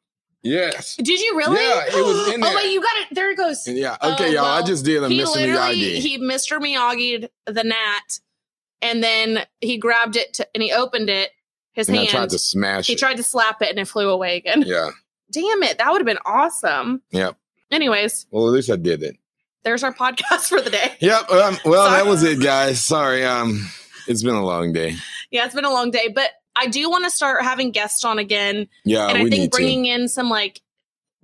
yes. Did you really? Yeah, it was in Oh wait, you got it. There it goes. Yeah. Oh, Okay, y'all. I oh, just did a he Mr. Miyagi. he Mr. Miyagi'd the gnat, and then he grabbed it to, and he opened it. His and I hand. tried to smash he it. tried to slap it, and it flew away again. yeah. Damn it! That would have been awesome. Yep. Anyways, Well, at least I did it. there's our podcast for the day. Yep. Um, well, Sorry. that was it, guys. Sorry. Um, it's been a long day. Yeah, it's been a long day, but I do want to start having guests on again, Yeah, and I think bringing in some like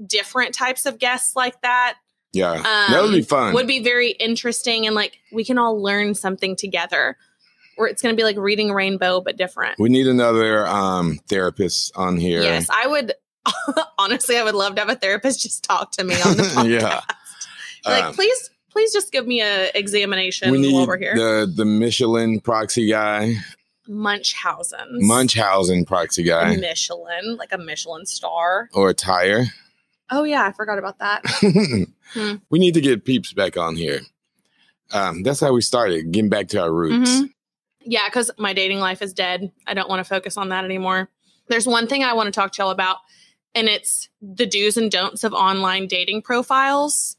different types of guests like that. Yeah, um, that would be fun. would be very interesting, and like we can all learn something together. Where it's going to be like reading Rainbow, but different. we need another um therapist on here. Yes, I would. honestly, I would love to have a therapist just talk to me on the podcast. yeah. like, Um, please, please just give me a examination we while we're here. the the Michelin proxy guy, Munchausen's, Munchausen proxy guy, Michelin, like a Michelin star. or a Tire. Oh yeah, I forgot about that. Hmm. We need to get peeps back on here. Um, that's how we started, getting back to our roots. Mhm. Yeah, because my dating life is dead. I don't want to focus on that anymore. There's one thing I want to talk to y'all about, and it's the do's and don'ts of online dating profiles.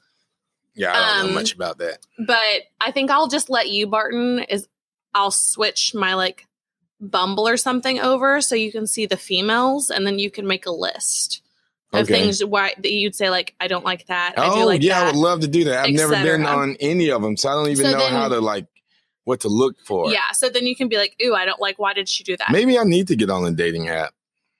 Yeah, I don't know Um, much about that. but I think I'll just let you, Barton, is I'll switch my like Bumble or something over so you can see the females and then you can make a list of Okay. things why that you'd say like I don't like that. I Oh do like yeah, I would love to do that. I've never been on any of them, so I don't even So know then- how to like what to look for. yeah, so then you can be like, "Ooh, I don't like. Why did she do that?" Maybe I need to get on a dating app,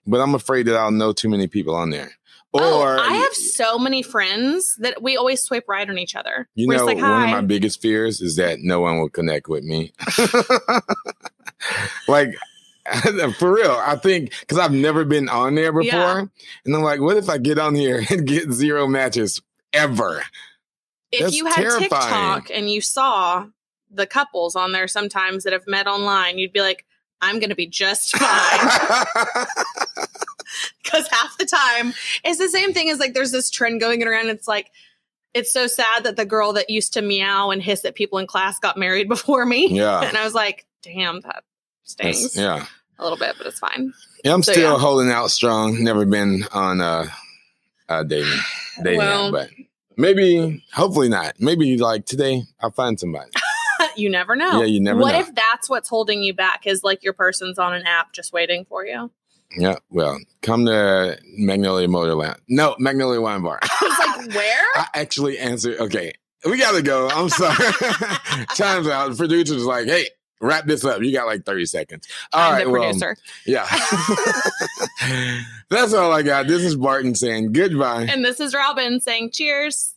but I'm afraid that I'll know too many people on there. Oh, or oh, I have so many friends that we always swipe right on each other. you We're know, like, one of my biggest fears is that no one will connect with me. like for real, I think because I've never been on there before, Yeah. and I'm like, what if I get on here and get zero matches ever? if That's you had terrifying. TikTok and you saw the couples on there sometimes that have met online, you'd be like, I'm going to be just fine. Because half the time, it's the same thing as like there's this trend going around. It's like, it's so sad that the girl that used to meow and hiss at people in class got married before me. yeah. And I was like, damn, that stings That's- yeah. a little bit, but it's fine. Yeah, I'm So, still yeah. holding out strong. Never been on a, a dating dating Well- but maybe, hopefully not. Maybe like today I'll find somebody. you never know. Yeah, you never what know. if that's what's holding you back is like your person's on an app just waiting for you? Yeah, well, come to Magnolia Motor Lounge. No, Magnolia Wine Bar. I was like, where? I actually answered. Okay, we gotta go. I'm sorry. Time's out. The producer's like, hey, wrap this up. You got like 30 seconds. All I'm right, well, producer. yeah. That's all I got. This is Barton saying goodbye. and this is Robin saying cheers.